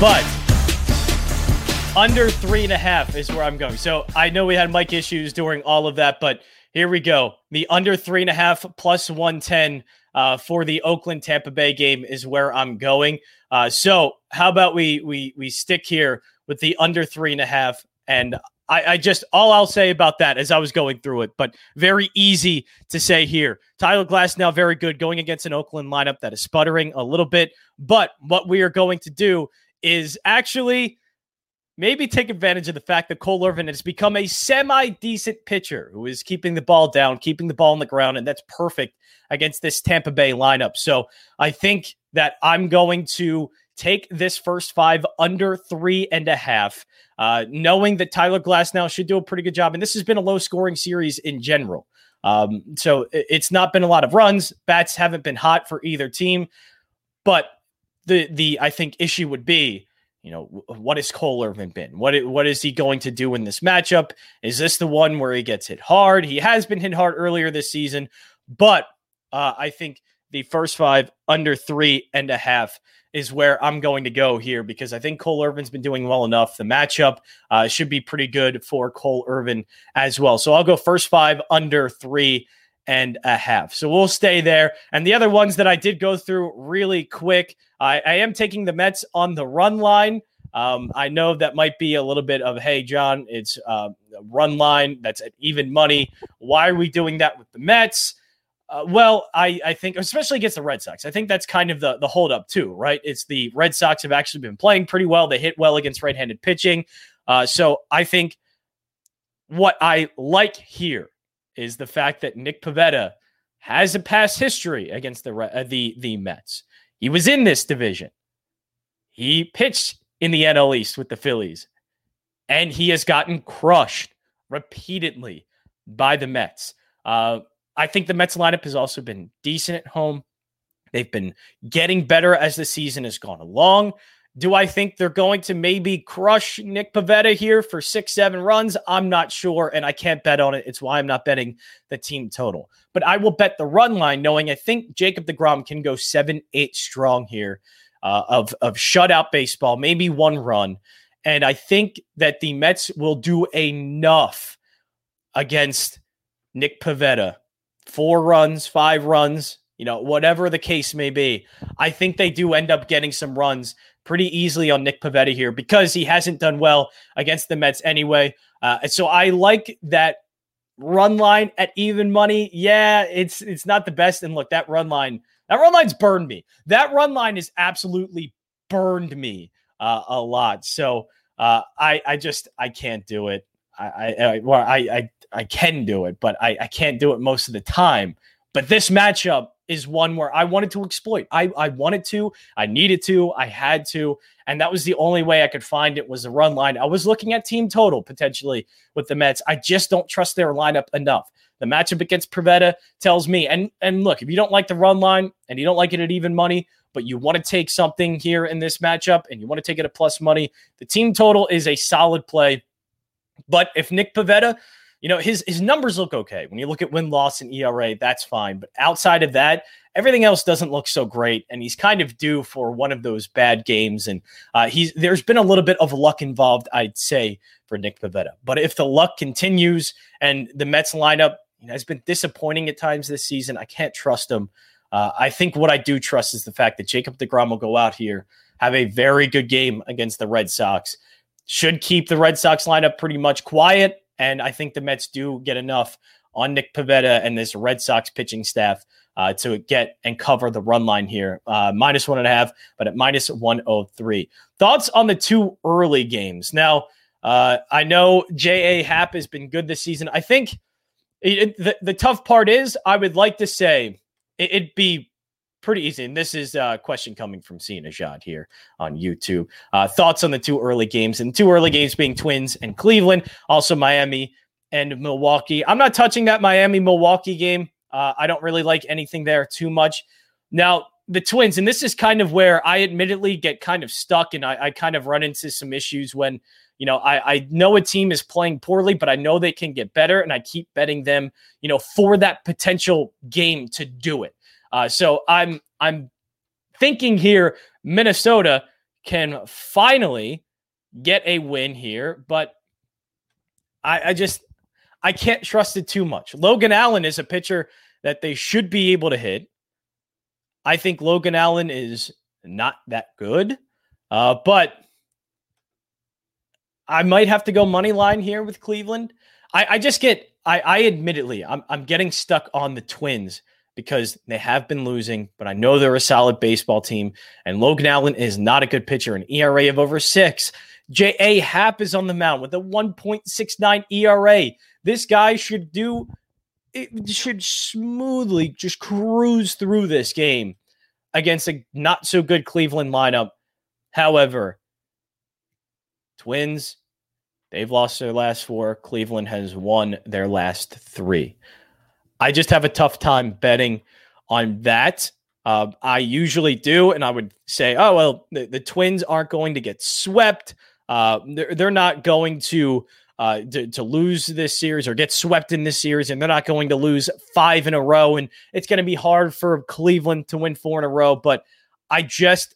but under three and a half is where I'm going. So I know we had mic issues during all of that, but here we go. The under three and a half plus 110 uh, for the Oakland Tampa Bay game is where I'm going. Uh, so how about we we we stick here with the under three and a half and I, I, just all I'll say about that as I was going through it, but very easy to say here. Tyler Glasnow very good going against an Oakland lineup that is sputtering a little bit. But what we are going to do is actually maybe take advantage of the fact that Cole Irvin has become a semi decent pitcher who is keeping the ball down, keeping the ball on the ground, and that's perfect against this Tampa Bay lineup. So I think that I'm going to take this first five under three and a half, uh, knowing that Tyler Glasnow should do a pretty good job. And this has been a low scoring series in general. Um, so it's not been a lot of runs. Bats haven't been hot for either team. But the the I think issue would be, you know, what has Cole Irvin been? What what is he going to do in this matchup? Is this the one where he gets hit hard? He has been hit hard earlier this season, but uh, I think the first five under three and a half is where I'm going to go here because I think Cole Irvin's been doing well enough. The matchup uh, should be pretty good for Cole Irvin as well. So I'll go first five under three and a half. So we'll stay there. And the other ones that I did go through really quick, I, I am taking the Mets on the run line. Um, I know that might be a little bit of, hey, John, it's uh, run line that's at even money. Why are we doing that with the Mets? Uh, well, I, I think, especially against the Red Sox, I think that's kind of the, the holdup too, right? It's the Red Sox have actually been playing pretty well. They hit well against right handed pitching. Uh, so I think what I like here is the fact that Nick Pivetta has a past history against the, uh, the, the Mets. He was in this division, he pitched in the NL East with the Phillies, and he has gotten crushed repeatedly by the Mets. Uh, I think the Mets lineup has also been decent at home. They've been getting better as the season has gone along. Do I think they're going to maybe crush Nick Pivetta here for six, seven runs? I'm not sure, and I can't bet on it. It's why I'm not betting the team total. But I will bet the run line, knowing I think Jacob DeGrom can go seven, eight strong here uh, of, of shutout baseball, maybe one run. And I think that the Mets will do enough against Nick Pivetta. four runs, five runs, you know, whatever the case may be. I think they do end up getting some runs pretty easily on Nick Pivetta here because he hasn't done well against the Mets anyway. Uh, so I like that run line at even money. Yeah, it's it's not the best. And look, that run line, that run line's burned me. That run line has absolutely burned me uh, a lot. So uh, I I just I can't do it. I, I well, I, I I can do it, but I, I can't do it most of the time. But this matchup is one where I wanted to exploit. I, I wanted to, I needed to, I had to, and that was the only way I could find it was the run line. I was looking at team total potentially with the Mets. I just don't trust their lineup enough. The matchup against Pivetta tells me, and and look, if you don't like the run line and you don't like it at even money, but you want to take something here in this matchup and you want to take it at plus money, the team total is a solid play. But if Nick Pivetta, you know, his his numbers look okay. When you look at win loss and ERA, that's fine. But outside of that, everything else doesn't look so great. And he's kind of due for one of those bad games. And uh, he's there's been a little bit of luck involved, I'd say, for Nick Pivetta. But if the luck continues and the Mets lineup you know, has been disappointing at times this season, I can't trust him. Uh, I think what I do trust is the fact that Jacob DeGrom will go out here, have a very good game against the Red Sox, should keep the Red Sox lineup pretty much quiet. And I think the Mets do get enough on Nick Pivetta and this Red Sox pitching staff uh, to get and cover the run line here. Uh, minus one and a half, but at minus 103. Thoughts on the two early games? Now, uh, I know J.A. Happ has been good this season. I think it, the, the tough part is I would like to say it, it'd be pretty easy. And this is a question coming from Cena Jad here on YouTube. Uh, thoughts on the two early games and two early games being Twins and Cleveland, also Miami and Milwaukee. I'm not touching that Miami Milwaukee game. Uh, I don't really like anything there too much. Now, the Twins, and this is kind of where I admittedly get kind of stuck and I, I kind of run into some issues when, you know, I, I know a team is playing poorly, but I know they can get better. And I keep betting them, you know, for that potential game to do it. Uh, so I'm I'm thinking here, Minnesota can finally get a win here, but I, I just I can't trust it too much. Logan Allen is a pitcher that they should be able to hit. I think Logan Allen is not that good, uh, but I might have to go money line here with Cleveland. I, I just get I, I admittedly I'm I'm getting stuck on the Twins because they have been losing, but I know they're a solid baseball team. And Logan Allen is not a good pitcher, an ERA of over six. J.A. Happ is on the mound with a 1.69 ERA. This guy should do it should smoothly just cruise through this game against a not so good Cleveland lineup. However, Twins, they've lost their last four. Cleveland has won their last three. I just have a tough time betting on that. Uh, I usually do, and I would say, oh, well, the, the Twins aren't going to get swept. Uh, they're, they're not going to uh, to, to lose this series or get swept in this series, and they're not going to lose five in a row. And it's going to be hard for Cleveland to win four in a row. But I just,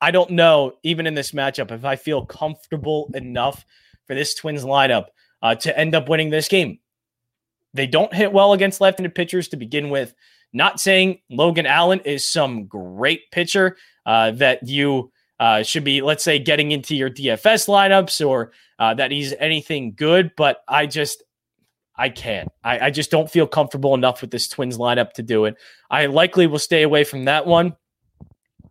I don't know, even in this matchup, if I feel comfortable enough for this Twins lineup uh, to end up winning this game. They don't hit well against left handed pitchers to begin with. Not saying Logan Allen is some great pitcher uh, that you uh, should be, let's say, getting into your DFS lineups or uh, that he's anything good, but I just, I can't. I, I just don't feel comfortable enough with this Twins lineup to do it. I likely will stay away from that one.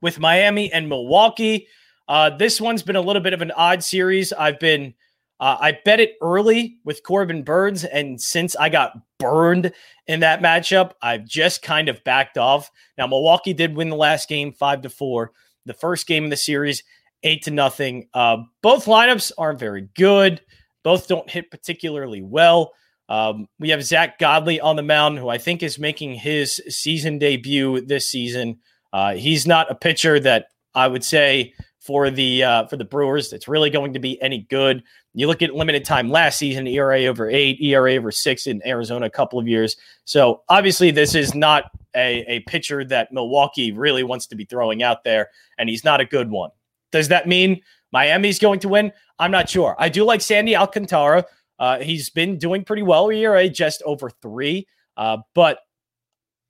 With Miami and Milwaukee, uh, this one's been a little bit of an odd series. I've been, uh, I bet it early with Corbin Burnes, and since I got burned in that matchup, I've just kind of backed off. Now Milwaukee did win the last game, five to four the first game of the series, eight to nothing. Uh, both lineups aren't very good. Both don't hit particularly well. Um, we have Zack Godley on the mound, who I think is making his season debut this season. Uh, he's not a pitcher that I would say for the uh, for the Brewers that's really going to be any good. You look at limited time last season, ERA over eight, ERA over six in Arizona a couple of years. So obviously, this is not a, a pitcher that Milwaukee really wants to be throwing out there, and he's not a good one. Does that mean Miami's going to win? I'm not sure. I do like Sandy Alcantara. Uh, he's been doing pretty well ERA just over three, uh, but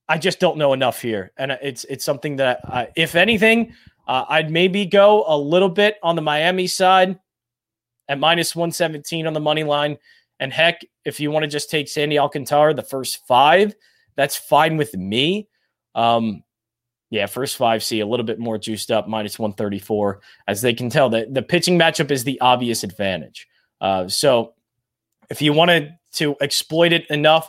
I just don't know enough here, and it's it's something that, I, if anything, uh, I'd maybe go a little bit on the Miami side at minus 117 on the money line. And heck, if you want to just take Sandy Alcantara, the first five, that's fine with me. Um, yeah, first five see a little bit more juiced up, minus 134. As they can tell, that the pitching matchup is the obvious advantage. Uh, so if you wanted to exploit it enough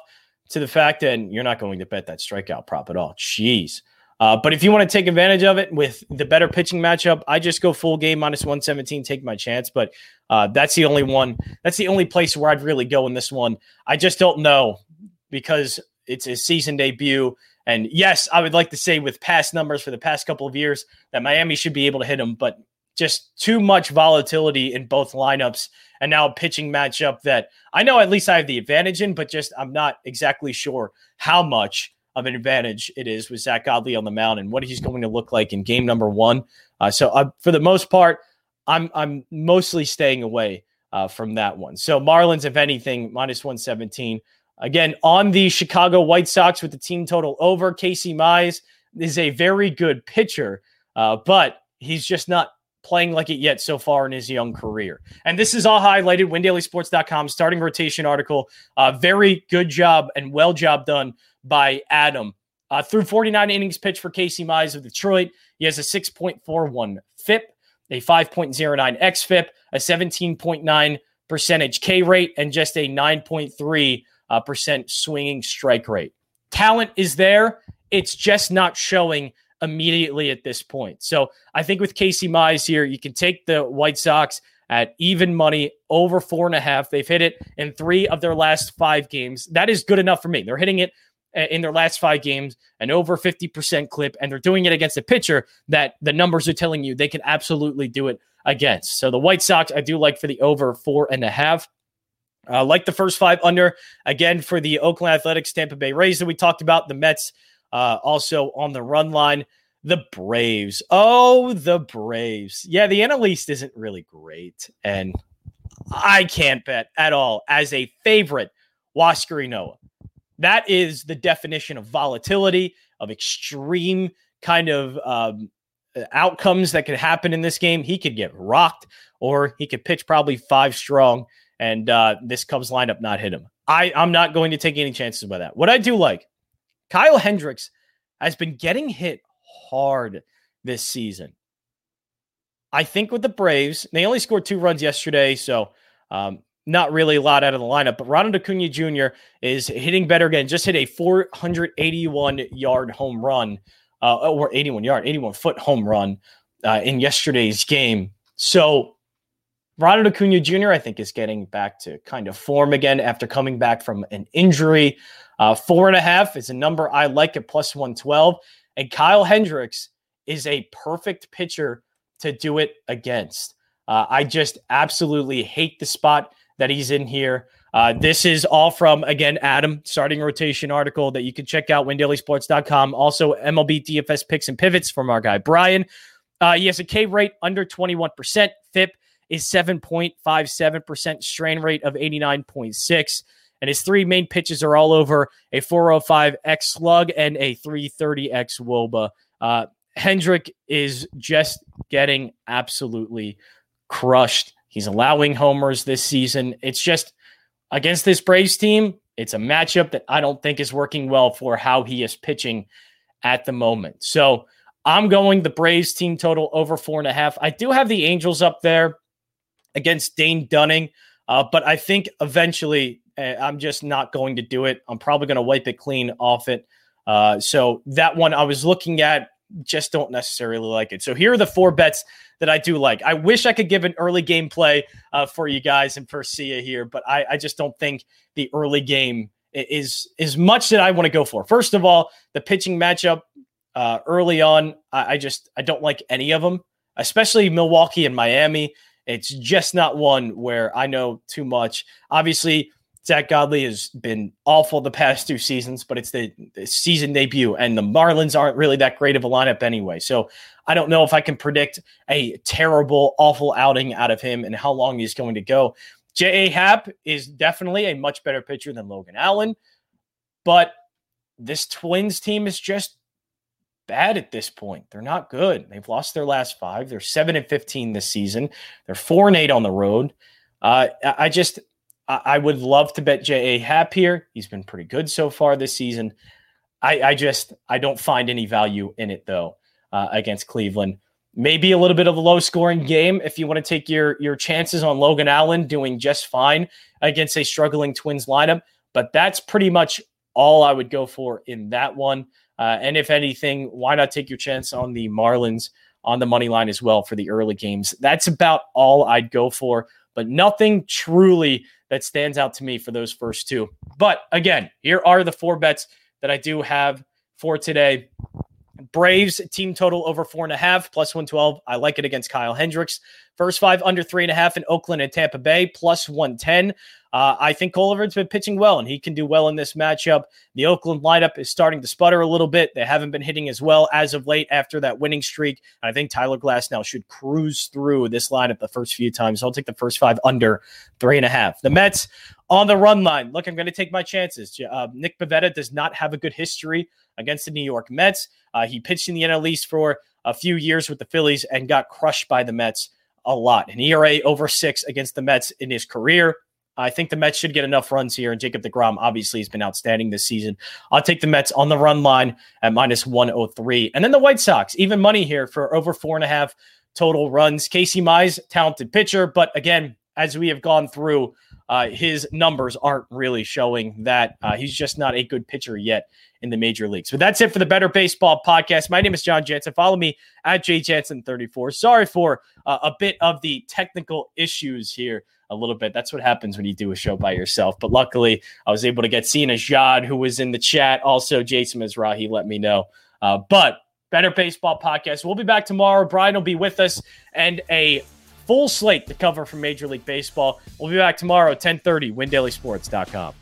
to the fact that you're not going to bet that strikeout prop at all, jeez. Uh, but if you want to take advantage of it with the better pitching matchup, I just go full game minus 117, take my chance. But uh, that's the only one, that's the only place where I'd really go in this one. I just don't know because it's a season debut. And yes, I would like to say with past numbers for the past couple of years that Miami should be able to hit them, but just too much volatility in both lineups. And now a pitching matchup that I know at least I have the advantage in, but just I'm not exactly sure how much of an advantage it is with Zack Godley on the mound and what he's going to look like in game number one. Uh, so uh, for the most part, I'm I'm mostly staying away uh, from that one. So Marlins, if anything, minus 117. Again, on the Chicago White Sox with the team total over, Casey Mize is a very good pitcher, uh, but he's just not playing like it yet so far in his young career. And this is all highlighted, WinDailySports.com, starting rotation article. Uh, very good job and well job done by Adam. Uh, through 49 innings pitched for Casey Mize of Detroit, he has a 6.41 FIP, a 5.09 XFIP, a 17.9 percentage K rate, and just a 9.3 uh, percent swinging strike rate. Talent is there. It's just not showing immediately at this point. So I think with Casey Mize here, you can take the White Sox at even money over four and a half. They've hit it in three of their last five games. That is good enough for me. They're hitting it in their last five games, an over 50% clip, and they're doing it against a pitcher that the numbers are telling you they can absolutely do it against. So the White Sox, I do like for the over four and a half. Uh, like the first five under, again, for the Oakland Athletics, Tampa Bay Rays that we talked about, the Mets uh, also on the run line. The Braves. Oh, the Braves. Yeah, the NL East isn't really great. And I can't bet at all as a favorite Huascar Ynoa. That is the definition of volatility, of extreme kind of um, outcomes that could happen in this game. He could get rocked or he could pitch probably five strong and uh, this Cubs lineup not hit him. I, I'm not going to take any chances by that. What I do like, Kyle Hendricks has been getting hit hard this season. I think with the Braves, they only scored two runs yesterday, so um, not really a lot out of the lineup. But Ronald Acuna Jr. is hitting better again. Just hit a 481 yard home run, uh, or 81 yard, 81 foot home run uh, in yesterday's game. So Ronald Acuna Jr. I think is getting back to kind of form again after coming back from an injury. Uh, four and a half is a number I like at plus 112. And Kyle Hendricks is a perfect pitcher to do it against. Uh, I just absolutely hate the spot that he's in here. Uh, this is all from, again, Adam, starting rotation article that you can check out, windailysports.com. Also, MLB DFS picks and pivots from our guy, Brian. Uh, he has a K rate under 21%. FIP is 7.57%, strain rate of 89.6. And his three main pitches are all over a 405 X slug and a 330 X Woba. Uh, Hendrick is just getting absolutely crushed. He's allowing homers this season. It's just against this Braves team, it's a matchup that I don't think is working well for how he is pitching at the moment. So I'm going the Braves team total over four and a half. I do have the Angels up there against Dane Dunning, uh, but I think eventually uh, I'm just not going to do it. I'm probably going to wipe it clean off it. Uh, so that one I was looking at just don't necessarily like it. So here are the four bets that I do like. I wish I could give an early game play uh, for you guys and for Sia here, but I, I just don't think the early game is is much that I want to go for. First of all, the pitching matchup uh, early on, I, I just I don't like any of them, especially Milwaukee and Miami. It's just not one where I know too much. Obviously, Zack Godley has been awful the past two seasons, but it's the, the, season debut, and the Marlins aren't really that great of a lineup anyway. So I don't know if I can predict a terrible, awful outing out of him and how long he's going to go. J.A. Happ is definitely a much better pitcher than Logan Allen, but this Twins team is just bad at this point. They're not good. They've lost their last five. They're seven and fifteen this season. They're four and eight on the road. Uh, I just I, would love to bet J.A. Happ here. He's been pretty good so far this season. I, I just I don't find any value in it though uh, against Cleveland. Maybe a little bit of a low scoring game if you want to take your your chances on Logan Allen doing just fine against a struggling Twins lineup. But that's pretty much all I would go for in that one. Uh, and if anything, why not take your chance on the Marlins on the money line as well for the early games? That's about all I'd go for, but nothing truly that stands out to me for those first two. But again, here are the four bets that I do have for today. Braves team total over four and a half plus 112. I like it against Kyle Hendricks. First five under three and a half in Oakland and Tampa Bay plus 110. Uh, I think Cole Irvin's been pitching well, and he can do well in this matchup. The Oakland lineup is starting to sputter a little bit. They haven't been hitting as well as of late after that winning streak. I think Tyler Glasnow should cruise through this lineup the first few times. I'll take the first five under three and a half. The Mets on the run line. Look, I'm going to take my chances. Uh, Nick Pivetta does not have a good history against the New York Mets. Uh, he pitched in the NL East for a few years with the Phillies and got crushed by the Mets a lot. An ERA over six against the Mets in his career. I think the Mets should get enough runs here, and Jacob DeGrom obviously has been outstanding this season. I'll take the Mets on the run line at minus 103. And then the White Sox, even money here for over four and a half total runs. Casey Mize, talented pitcher, but again, as we have gone through, uh, his numbers aren't really showing that uh, he's just not a good pitcher yet in the major leagues. But that's it for the Better Baseball podcast. My name is John Jansen. Follow me at jjansen34. Sorry for uh, a bit of the technical issues here a little bit. That's what happens when you do a show by yourself. But luckily, I was able to get Sina Jad, who was in the chat. Also, Jason Mizrahi let me know. Uh, but Better Baseball podcast. We'll be back tomorrow. Brian will be with us and a full slate to cover from Major League Baseball. We'll be back tomorrow at 1030, windailysports.com.